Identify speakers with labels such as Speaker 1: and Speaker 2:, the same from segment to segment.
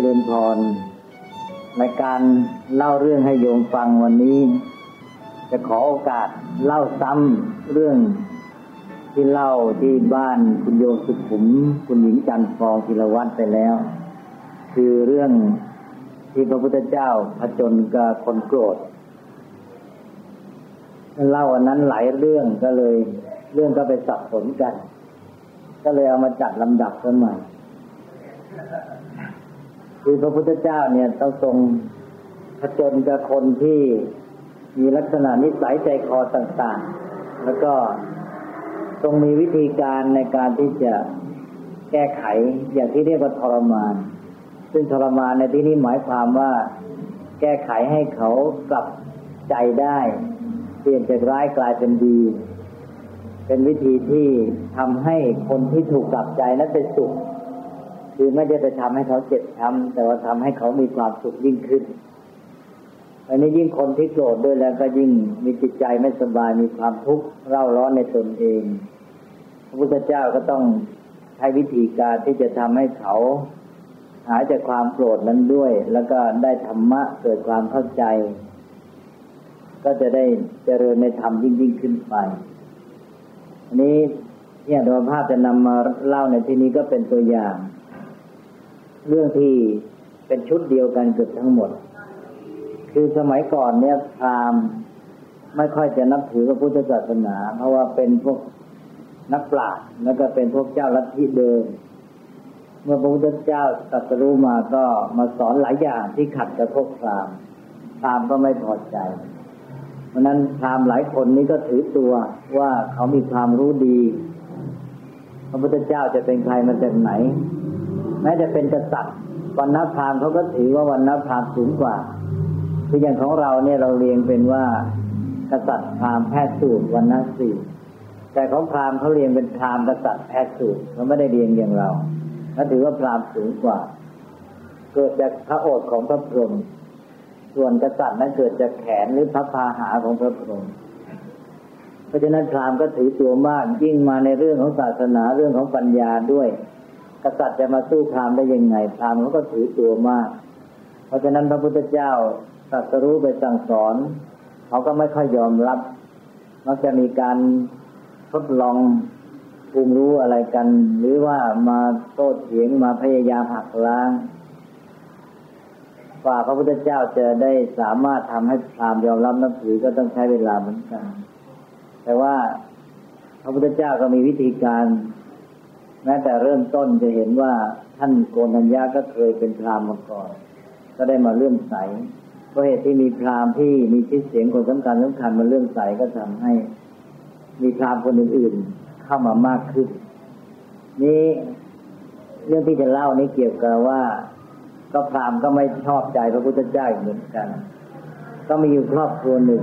Speaker 1: เริญพรในการเล่าเรื่องให้โยมฟังวันนี้ จะขอโอกาสเล่าซ้ำเรื่องที่เล่าที่บ้านคุณโยมสุขุม คุณหญิงจันทร์ฟองกิรวัตรไปแล้ว คือเรื่องที่พระพุทธเจ้าผจญกับคนโกรธเล่าอันนั้นหลายเรื่องก็เลย เรื่องก็ไปสับสนกัน ก็เลยเอามาจัดลำดับกันใหม่ คือพระพุทธเจ้าเนี่ยต้องทรงผจญกับคนที่มีลักษณะนิสัยใจคอต่างๆ แล้วก็ทรงมีวิธีการในการที่จะแก้ไขอย่างที่เรียกว่าทรมาน ซึ่งทรมานในที่นี้หมายความว่า แก้ไขให้เขากลับใจได้ เปลี่ยนจากร้ายกลายเป็นดี เป็นวิธีที่ทำให้คนที่ถูกกลับใจนั้นเป็นสุข คือไม่ได้ไปทำให้เขาเจ็บช้ำแต่ว่าทำให้เขามีความสุขยิ่งขึ้นอันนี้ยิ่งคนที่โกรธด้วยแล้วก็ยิ่งมีจิตใจไม่สบายมีความทุกข์เร่าร้อนในตนเอง พระพุทธเจ้าก็ต้องใช้วิธีการที่จะทำให้เขาหายจากความโกรธนั้นด้วย แล้วก็ได้ธรรมะเกิดความเข้าใจ ก็จะได้เจริญในธรรมยิ่งยิ่งขึ้นไป อันนี้ที่อาตมภาพจะนำมาเล่าในที่นี้ก็เป็นตัวอย่าง เรื่องที่เป็นชุดเดียวกันเกือบทั้งหมด คือสมัยก่อนเนี่ยพราหมณ์ไม่ค่อยจะนับถือพระพุทธศาสนา เพราะว่าเป็นพวกนักปราชญ์แล้วก็เป็นพวกเจ้าลัทธิเดิม เมื่อพระพุทธเจ้าตรัสรู้มาก็มาสอนหลายอย่างที่ขัดกับพวกพราหมณ์พราหมณ์ก็ไม่พอใจ เพราะนั้นพราหมณ์หลายคนนี้ก็ถือตัวว่าเขามีความรู้ดี พระพุทธเจ้าจะเป็นใครมาจากไหน แม้จะเป็นกษัตริย์วันนับพามเขาก็ถือว่าวันนับพามสูงกว่าคืออย่างของเราเนี่ยเราเรียงเป็นว่ากษัตริย์พามแพทย์สูตรวันนับสี่แต่ของพรามเขาเรียงเป็นพรามกษัตริย์แพทย์สูตรเขาไม่ได้เรียงอย่างเราเขาถือว่าพรามสูงกว่า เกิดจากพระโอษฐ์ของพระพรหมส่วนกษัตริย์นั้นเกิดจากแขนหรือพระพาหาของพระพรหมเพราะฉะนั้นพรามก็ถือตัวมากยิ่งมาในเรื่องของศาสนาเรื่องของปัญญาด้วย กษัตริย์จะมาสู้พราหมณ์ได้ยังไงพราหมณ์เขาก็ถือตัวมาก เพราะฉะนั้นพระพุทธเจ้าตรัสรู้ไปสั่งสอน เขาก็ไม่ค่อยยอมรับมักจะมีการทดลองภูมิรู้อะไรกัน หรือว่ามาโต้เถียงมาพยายามหักล้างกว่าพระพุทธเจ้าจะได้สามารถทำให้พราหมณ์ยอมรับนับถือก็ต้องใช้เวลาเหมือนกัน แต่ว่าพระพุทธเจ้าก็มีวิธีการ แม้แต่เริ่มต้นจะเห็นว่าท่านโกนัญญาก็เคยเป็นพราหมณ์มาก่อน ก็ได้มาเลื่อมใส เพราะเหตุที่มีพราหมณ์ที่มีชื่อเสียงคนสำคัญสำคัญมาเลื่อมใสก็ทำให้ มีพราหมณ์คนอื่นๆเข้ามามากขึ้น นี่เรื่องที่จะเล่านี้เกี่ยวกับว่าก็พราหมณ์ก็ไม่ชอบใจพระพุทธเจ้าเหมือนกัน ก็มีอยู่ครอบครัวหนึ่ง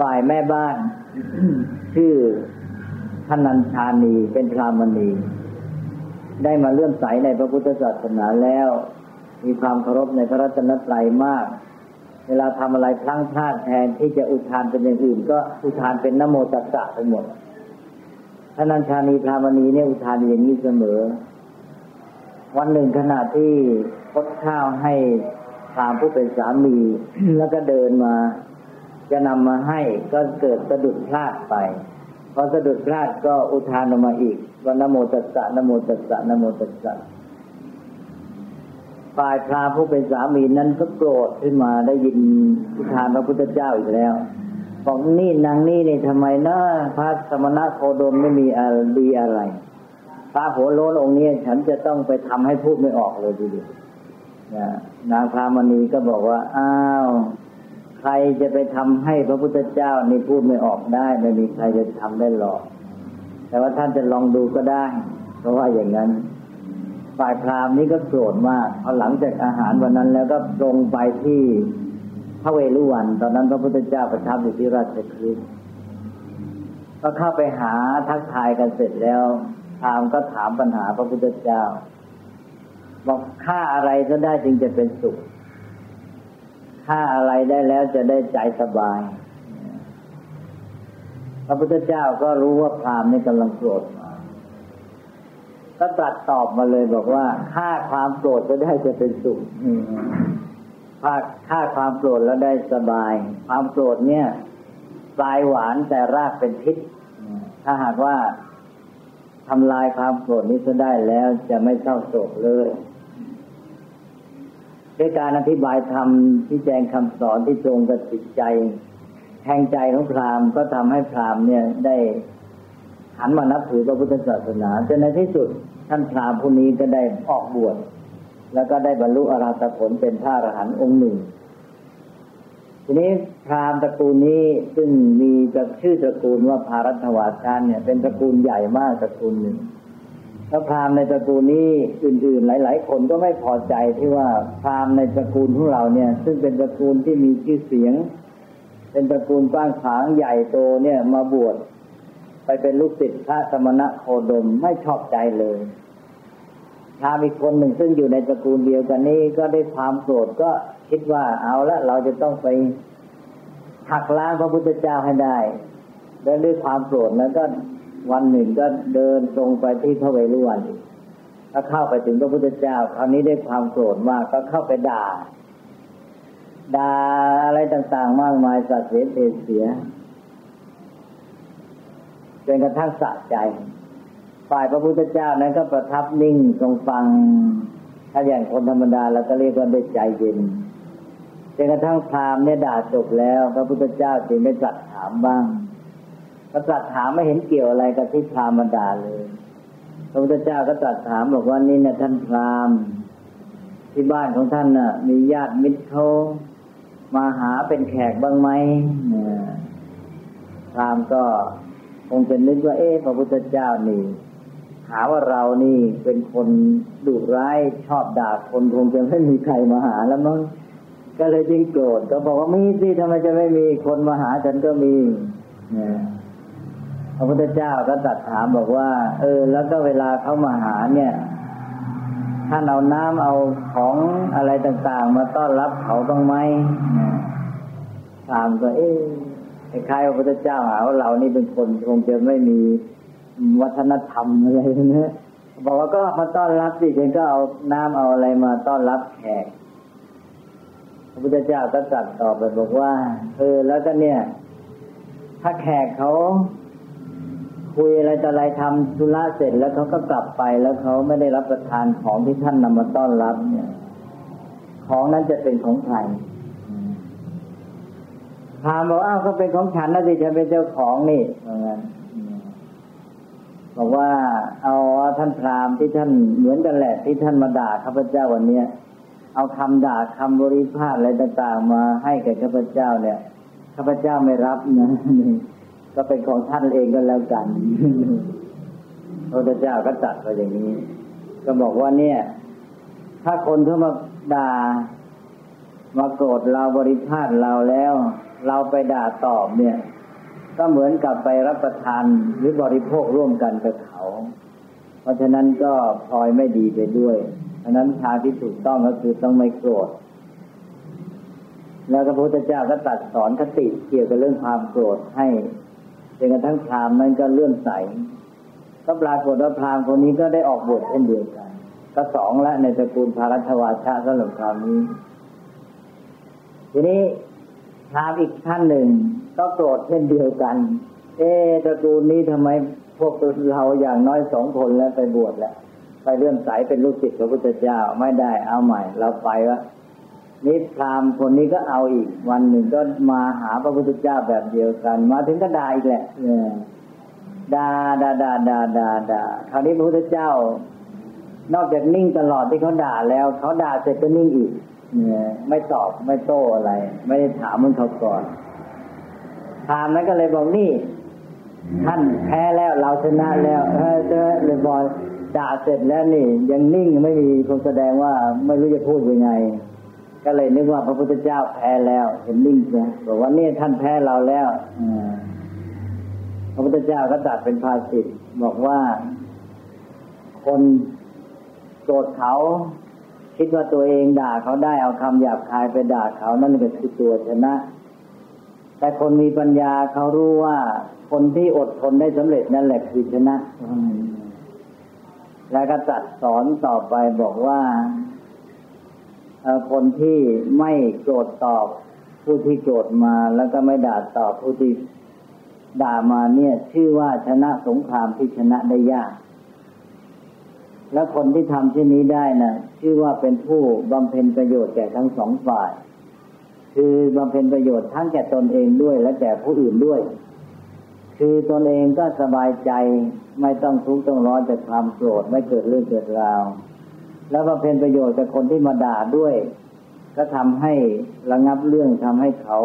Speaker 1: ฝ่ายแม่บ้าน ชื่อ ท่านนันชานีเป็นพรามณี ได้มาเลื่อมใสในพระพุทธศาสนาแล้ว มีความเคารพในพระรัตนตรัยมาก เวลาทำอะไรพลั้งพลาดแทนที่จะอุทานเป็นอย่างอื่น ก็อุทานเป็นนโมตัสสะไปหมดท่านนันชานีพรามณีเนี่ยอุทานอย่างนี้เสมอ วันหนึ่งขณะที่พดข้าวให้พรามผู้เป็นสามี แล้วก็เดินมา จะนำมาให้ก็เกิดสะดุดพลาดไป อสะดุดพลาดก็อุทานออกมาอีกว่านโมตัสสะนโมตัสสะนโมตัสสะฝ่ายพราผู้เป็นสามีนั้นก็โกรธขึ้นมาได้ยินอุทานพระพุทธเจ้าอีกแล้วบอกนี่นางนี่นี่ทำไมนะพระสมณะโคดมไม่มีอะไรดีอะไรพระหัวโล้นองค์นี้ฉันจะต้องไปทำให้พูดไม่ออกเลยทีเดียวนางพรามณีก็บอกว่าอ้าว ใครจะไปทำให้พระพุทธเจ้านี่พูดไม่ออกได้ ไม่มีใครจะทำได้หรอก แต่ว่าท่านจะลองดูก็ได้ เพราะว่าอย่างนั้น ฝ่ายพราหมณ์นี้ก็โกรธมากพอหลังจากอาหารวันนั้นแล้วก็ตรงไปที่พระเวรุวัน ตอนนั้นพระพุทธเจ้าประทับอยู่ที่ราชคฤห์ก็เข้าไปหาทักทายกันเสร็จแล้วพราหมณ์ก็ถามปัญหาพระพุทธเจ้า บอกฆ่าอะไรก็ได้จึงจะเป็นสุข ฆ่าอะไรได้แล้วจะได้ใจสบาย พระพุทธเจ้าก็รู้ว่าพรามนี่กำลังโกรธมากก็ตรัสตอบมาเลยบอกว่าฆ่าความโกรธจะได้จะเป็นสุขฆ่าฆ่าความโกรธแล้วได้สบาย ความโกรธเนี่ยปลายหวานแต่รากเป็นพิษ ถ้าหากว่าทำลายความโกรธนี้จะได้แล้วจะไม่เศร้าโศกเลย ด้วยการอธิบายธรรมที่แจงคำสอนที่ตรงกับจิตใจแทงใจของพราหมณ์ก็ทำให้พราหมณ์เนี่ยได้หันมานับถือพระพุทธศาสนาจนในที่สุดท่านพราหมณ์ผู้นี้ก็ได้ออกบวชแล้วก็ได้บรรลุอรหัตผลเป็นพระอรหันต์องค์หนึ่ง ทีนี้พราหมณ์ตระกูลนี้ซึ่งมีชื่อตระกูลว่าพารัตวาชานเนี่ย เป็นตระกูลใหญ่มากตระกูลหนึ่ง แล้วพราหมณ์ในตระกูลนี้อื่นๆ หลาย ๆ คนก็ไม่พอใจที่ว่าพราหมณ์ในตระกูลของเราเนี่ย ซึ่งเป็นตระกูลที่มีชื่อเสียง เป็นตระกูลกว้างขวางใหญ่โตเนี่ยมาบวชไปเป็นลูกศิษย์พระสมณะโคดมไม่ชอบใจเลยพราหมณ์อีกคนหนึ่งซึ่งอยู่ในตระกูลเดียวกันนี้ก็ได้ความโกรธก็คิดว่าเอาละเราจะต้องไปหักล้างพระพุทธเจ้าให้ได้ และด้วยความโกรธแล้วก็ วันหนึ่งก็เดินตรงไปที่พระเวรุวันก็เข้าไปถึงพระพุทธเจ้า คราวนี้ได้ความโกรธมากก็เข้าไปด่า ด่าอะไรต่างๆ มากมายสัตว์เสียเสียจนกระทั่งสะใจ ฝ่ายพระพุทธเจ้านั้นก็ประทับนิ่งทรงฟัง ถ้าอย่างคนธรรมดาเราก็เรียกว่าได้ใจเย็นจนกระทั่งพรามเนี่ยด่าจบแล้ว พระพุทธเจ้าจึงได้ตรัสถามบ้าง พระตรัสถามไม่เห็นเกี่ยวอะไรกับที่พรามมาด่าเลย พระพุทธเจ้าก็ตรัสถามบอกว่านี่นี่ยท่านพรามที่บ้านของท่านน่ะ มีญาติมิตรเขามาหาเป็นแขกบ้างไหมพรามก็คงเป็นนึกว่า เอ๊ะพระพุทธเจ้านี่หาว่าเรานี่เป็นคนดุร้ายชอบด่าคนคงจะไม่มีใครมาหาแล้วมั้งก็เลยจึงโกรธก็บอกว่ามีสิทำไมจะไม่มีคนมาหาฉันก็มีเนี่ย ระพุทธเจ้าก็ตัดถามบอกว่า เออ แล้วก็เวลาเขามาหาเนี่ยท่านเอาน้ำเอาของอะไรต่าง ๆ มาต้อนรับเขาบ้างไหมถามก็ เอ๊ะคล้ายๆพระพุทธเจ้าหาว่าเรานี่เป็นคนคงจะไม่มีวัฒนธรรมอะไรนะบอกว่าก็มาต้อนรับสิเองก็เอาน้ำเอาอะไรมาต้อนรับแขกพระพุทธเจ้าก็ตรัสตอบไปบอกว่า เออ แล้วก็เนี่ย ถ้าแขกเขา คุยอะไรต่ออะไรทำธุระเสร็จแล้วเขาก็กลับไปแล้วเขาไม่ได้รับประทานของที่ท่านนำมาต้อนรับเนี่ย ของนั้นจะเป็นของใครถามบอกอ้าวก็เป็นของฉันนะสิฉันเป็นเจ้าของนี่เหมือนกันบอกว่า เอาท่านพราหมณ์ที่ท่านเหมือนกันแหละที่ท่านมาด่าข้าพเจ้าวันเนี้ยเอาคำด่าคำบริพาทอะไรต่างๆมาให้แก่ข้าพเจ้าเนี่ยข้าพเจ้าไม่รับนะ ก็เป็นของท่านเองก็แล้วกันพระพุทธเจ้าก็จัดไปอย่างนี้ ก็บอกว่าเนี่ย ถ้าคนเข้ามาด่ามาโกรธเราบริพาทเราแล้ว เราไปด่าตอบเนี่ย ก็เหมือนกับไปรับประทานหรือบริโภคร่วมกันกับเขา เพราะฉะนั้นก็พลอยไม่ดีไปด้วยเพราะนั้นทางที่ถูกต้องก็คือต้องไม่โกรธแล้วพระพุทธเจ้าก็ตัดสอนคติเกี่ยวกับเรื่องความโกรธให้ จนกระทั่งพราหมณ์นั้นก็เลื่อนใสก็ปรากฏว่าพราหมณ์คนนี้ก็ได้ออกบวชเช่นเดียวกัน ก็สองและในตระกูลพารัตวาชาสำหรับคราวนี้ ทีนี้พราหมณ์อีกท่านหนึ่ง ก็โกรธเช่นเดียวกัน เอตระกูลนี้ทำไมพวกเราอย่างน้อยสองคนแล้วไปบวชแล้วไปเลื่อนสายเป็นลูกศิษย์พระพุทธเจ้าไม่ได้เอาใหม่ เราไปว่า นี่พรามคนนี้ก็เอาอีก วันหนึ่งก็มาหาพระพุทธเจ้าแบบเดียวกัน มาถึงก็ด่าอีกแหละด่าด่าด่าด่าด่าด่าคราวนี้พระพุทธเจ้า นอกจากนิ่งตลอดที่เขาด่าแล้วเขาด่าเสร็จก็นิ่งอีกเนี่ยไม่ตอบไม่โต้อะไร ไม่ได้ถามมันเขาก่อนถามแล้วก็เลยบอกนี่ ท่านแพ้แล้วเราชนะแล้วเออเจอเลยบอกด่าเสร็จแล้วนี่ ยังนิ่งไม่มีคงแสดงว่าไม่รู้จะพูดยังไง ก็เลยนึกว่าพระพุทธเจ้าแพ้แล้ว เห็นนิ่งใช่บอกว่านี่ท่านแพ้เราแล้วพระพุทธเจ้าก็ตัดเป็นภาษิตบอกว่า คนโกรธเขาคิดว่าตัวเองด่าเขาได้เอาคำหยาบคายไปด่าเขานั่นก็คือตัวชนะ แต่คนมีปัญญาเขารู้ว่า คนที่อดทนได้สำเร็จนั่นแหละคือชนะแล้วก็ตัดสอนต่อไปบอกว่า คนที่ไม่โกรธตอบผู้ที่โกรธมาแล้วก็ไม่ด่าตอบผู้ที่ด่ามาเนี่ยชื่อว่าชนะสงครามที่ชนะได้ยาก และคนที่ทำเช่นนี้ได้นะ่ะชื่อว่าเป็นผู้บำเพ็ญประโยชน์แก่ทั้งสองฝ่าย คือบำเพ็ญประโยชน์ทั้งแก่ตนเองด้วยและแก่ผู้อื่นด้วย คือตนเองก็สบายใจไม่ต้องทุกข์ต้องร้อนจากความโกรธไม่เกิดเรื่องเกิดราว แล้วบำเพ็ญประโยชน์กับคนที่มาด่าด้วย ก็ทำให้ระงับเรื่องทำให้เขา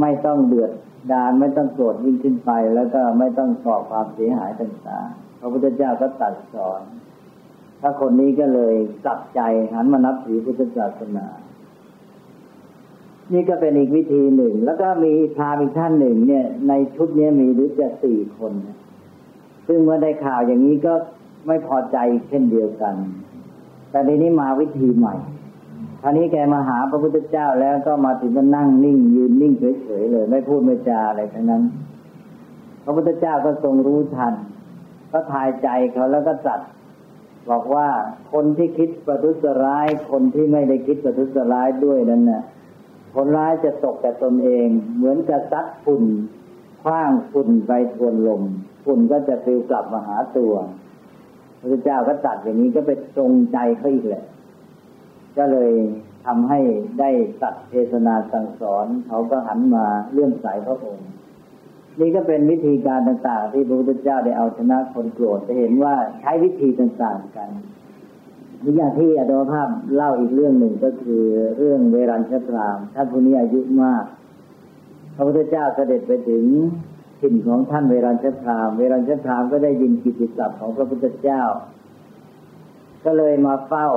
Speaker 1: ไม่ต้องเดือดดานไม่ต้องโกรธยิ่งขึ้นไป แล้วก็ไม่ต้องก่อความเสียหายต่างๆพระพุทธเจ้าก็ตัดสอน ถ้าคนนี้ก็เลยกลับใจหันมานับถือพุทธศาสนา นี่ก็เป็นอีกวิธีหนึ่ง แล้วก็มีพราหมณ์อีกท่านหนึ่ง เนี่ย ในชุดนี้มีหรือจะสี่คน ซึ่งเมื่อได้ข่าวอย่างนี้ก็ไม่พอใจเช่นเดียวกัน แต่ในนี้มาวิธีใหม่คราวนี้แกมาหาพระพุทธเจ้าแล้วก็มาถึงก็นั่งนิ่งยืนนิ่งเฉยๆเลย ไม่พูดไม่จาอะไรทั้งนั้น พระพุทธเจ้าก็ทรงรู้ทัน ก็ทายใจเขาแล้วก็จัดบอกว่าคนที่คิดประทุษร้าย คนที่ไม่ได้คิดประทุษร้ายด้วยนั้นน่ะผลร้ายจะตกแต่ตนเอง เหมือนกับซัดฝุ่นคว้างฝุ่นไปทวนลมฝุ่นก็จะฟิวกลับมาหาตัว พระพุทธเจ้าก็ตัดอย่างนี้ก็ไปตรงใจเขาอีกแหละ ก็เลยทำให้ได้ตัดเทศนาสั่งสอนเขาก็หันมาเลื่อมใสพระองค์ นี่ก็เป็นวิธีการต่างๆ ที่พระพุทธเจ้าได้เอาชนะคนโกรธจะเห็นว่าใช้วิธีต่างๆกันนี่อย่างที่อาตมภาพเล่าอีกเรื่องหนึ่งก็คือเรื่องเวรัญชพรามท่านผู้นี้อายุมาก พระพุทธเจ้าเสด็จไปถึง ถิ่นของท่านเวรัญชพรามเวรัญชพรามก็ได้ยินกิตติศัพท์ของพระพุทธเจ้า ก็เลยมาเฝ้า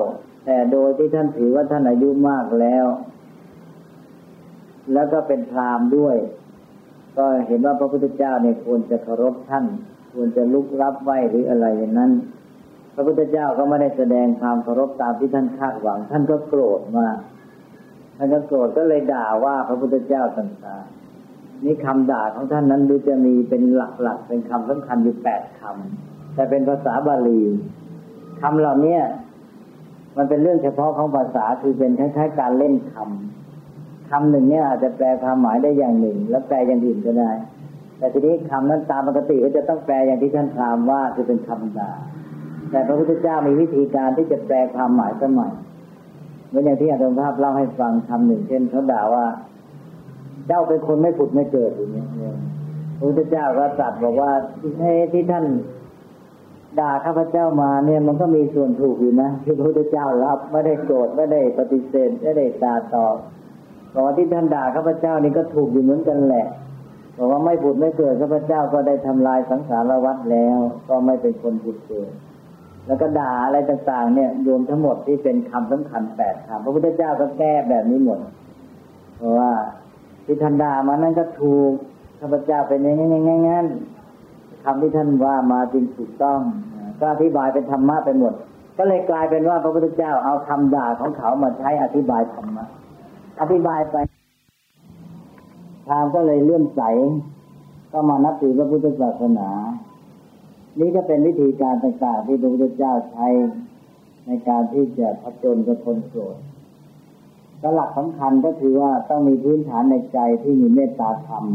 Speaker 1: แต่โดยที่ท่านถือว่าท่านอายุมากแล้ว แล้วก็เป็นพราหมณ์ด้วย ก็เห็นว่าพระพุทธเจ้าเนี่ยควรจะเคารพท่าน ควรจะลุกรับไหวหรืออะไรอย่างนั้น พระพุทธเจ้าก็ไม่ได้แสดงความเคารพตามที่ท่านคาดหวัง ท่านก็โกรธมากท่านก็โกรธก็เลยด่าว่าพระพุทธเจ้าต่างๆ นี่คำด่าของท่านนั้นดูจะมีเป็นหลักๆ เป็นคำสำคัญอยู่แปดคำแต่เป็นภาษาบาลีคำเหล่านี้มันเป็นเรื่องเฉพาะของภาษาคือเป็นคล้ายๆการเล่นคำคำหนึ่งเนี่ยอาจจะแปลความหมายได้อย่างหนึ่ง แล้วแปลอย่างอื่นก็ได้ แต่ทีนี้คำนั้นตามปกติก็จะต้องแปลอย่างที่ท่านพรามว่าคือเป็นคำด่า แต่พระพุทธเจ้ามีวิธีการที่จะแปลความหมายสมัยเหมือนอย่างที่อาจารย์ภาพเล่าให้ฟังคำหนึ่ง เช่นเขาด่าว่า เจ้าเป็นคนไม่ผุดไม่เกิดอย่างนี้พระพุทธเจ้าก็ตรัสบอกว่าที่ท่านด่าข้าพเจ้ามาเนี่ยมันก็มีส่วนถูกอยู่นะที่พระพุทธเจ้ารับไม่ได้โกรธไม่ได้ปฏิเสธไม่ได้ตาตอบตอนที่ท่านด่าข้าพเจ้านี่ก็ถูกอยู่เหมือนกันแหละบอกว่าไม่ผุดไม่เกิดข้าพเจ้าก็ได้ทำลายสังสารวัฏแล้ว ก็ไม่เป็นคนผุดเกิดแล้วก็ด่าอะไรต่างๆ เนี่ยรวมทั้งหมดที่เป็นคำสำคัญแปดคำพระพุทธเจ้าก็แก้แบบนี้หมด เพราะว่า ที่ท่านด่ามานั้นก็ถูกข้าพเจ้าเป็นอย่างนี้งั้นคำที่ท่านว่ามาจริงถูกต้องก็อธิบายเป็นธรรมะไปหมด ก็เลยกลายเป็นว่าพระพุทธเจ้าเอาคำด่าของเขามาใช้อธิบายธรรมะอธิบายไปทางก็เลยเลื่อมใส ก็มานับถือพระพุทธศาสนา นี่ก็เป็นวิธีการต่างๆที่พระพุทธเจ้าใช้ในการที่จะพัจนกับคนโกรธ ก็หลักสำคัญก็คือว่าต้องมีพื้นฐานในใจที่มีเมตตาธรรม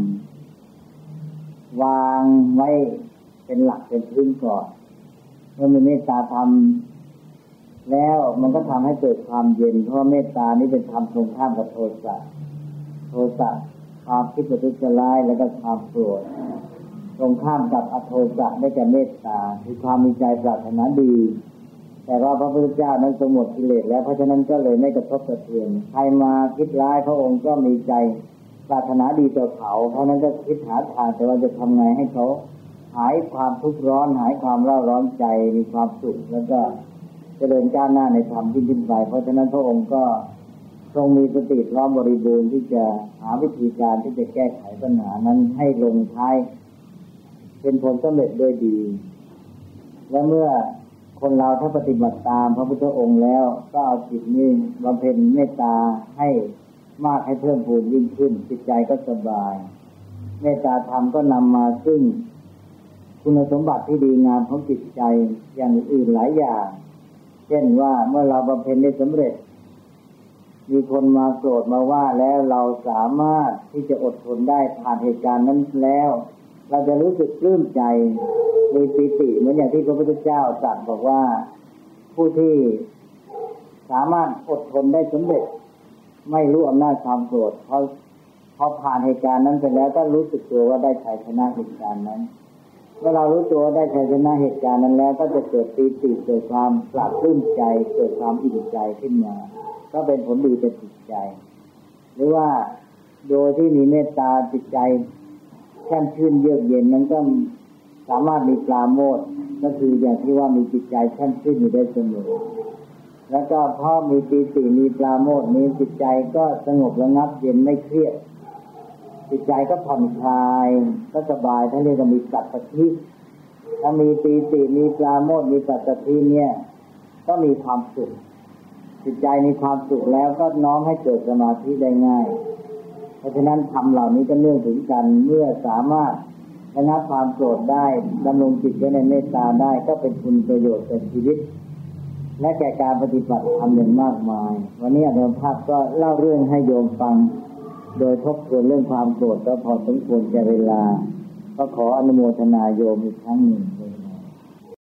Speaker 1: วางไว้เป็นหลักเป็นพื้นก่อนเมื่อมีเมตตาธรรมแล้วมันก็ทำให้เกิดความเย็น เพราะเมตตานี้เป็นธรรมตรงข้ามกับโทสะโทสะความคิดประทุษร้ายแล้วก็ความโกรธตรงข้ามกับอโทสะได้แก่เมตตาคือความมีใจปรารถนาดี แต่ว่าพระพุทธเจ้านั้นสมหมดกิเลสแล้วเพราะฉะนั้นก็เลยไม่กระทบกระเทือนใครมาคิดร้ายพระองค์ก็มีใจปรารถนาดีต่อเขา เพราะนั้นก็คิดหาทางแต่ว่าจะทำไงให้เขาหายความทุกข์ร้อน หายความเร่าร้อนใจมีความสุขแล้วก็เจริญก้าวหน้าในธรรมที่ขึ้นไป เพราะฉะนั้นพระองค์ก็ทรงมีสติพร้อมบริบูรณ์ที่จะหาวิธีการที่จะแก้ไขปัญหานั้นให้ลงท้าย เป็นผลสำเร็จด้วยดี และเมื่อ คนเราถ้าปฏิบัติตามพระพุทธองค์แล้ว ก็เอาจิตนี้บำเพ็ญเมตตาให้มากให้เพิ่มพูนยิ่งขึ้น จิตใจก็สบาย เมตตาธรรมก็นำมาซึ่ง คุณสมบัติที่ดีงามของจิตใจอย่างอื่นหลายอย่าง เช่นว่าเมื่อเราบำเพ็ญได้สำเร็จ มีคนมาโกรธมาว่าแล้วเราสามารถที่จะอดทนได้ผ่านเหตุการณ์นั้นแล้ว เราจะรู้สึกปลื้มใจมีปิติเหมือนอย่างที่พระพุทธเจ้าตรัสบอกว่าผู้ที่สามารถอดทนได้สำเร็จ ไม่รู้อำนาจความโกรธเพอพอผ่านเหตุการณ์นั้นไปแล้วก็รู้สึกตัวว่าได้ชัยชนะเหตุการณ์นั้น เมื่อเรารู้ตัวได้ชัยชนะเหตุการณ์นั้นแล้ว ก็จะเกิดปีติเกิดความปราบปลื้มใจเกิดความอิ่มใจขึ้นมา ก็เป็นผลดีต่อจิตใจ หรือว่าโดยที่มีเมตตาจิตใจ มชื่นเยือกเย็นนั้นก็สามารถมีปลาโมดก็คืออย่างที่ว่ามีจิตใจแช่มชื่นอยู่ได้เสมอแล้วก็พอมีปีติมีปลาโมดนี้จิตใจก็สงบระงับเย็นไม่เครียด จิตใจก็ผ่อนคลายก็สบายท่านเรียกว่ามีสัตสธิถ้ามีปีติมีปลาโมดมีสัตสธิเนี่ย ก็มีความสุขจิตใจมีความสุขแล้วก็น้อมให้เกิดสมาธิได้ง่าย เพราะฉะนั้นทำเหล่านี้ก็เนื่องถึงกันเมื่อสามารถระงับความโกรธได้ดำรงจิตไว้ในเมตตาได้ก็เป็นคุณประโยชน์แก่ชีวิต และแก่การปฏิบัติธรรมอย่างมากมาย วันนี้อาจารย์ภาพก็เล่าเรื่องให้โยมฟัง โดยทบทวนเรื่องความโกรธก็พอสมควรแก่เวลา ก็ขออนุโมทนาโยมอีกครั้งหนึ่ง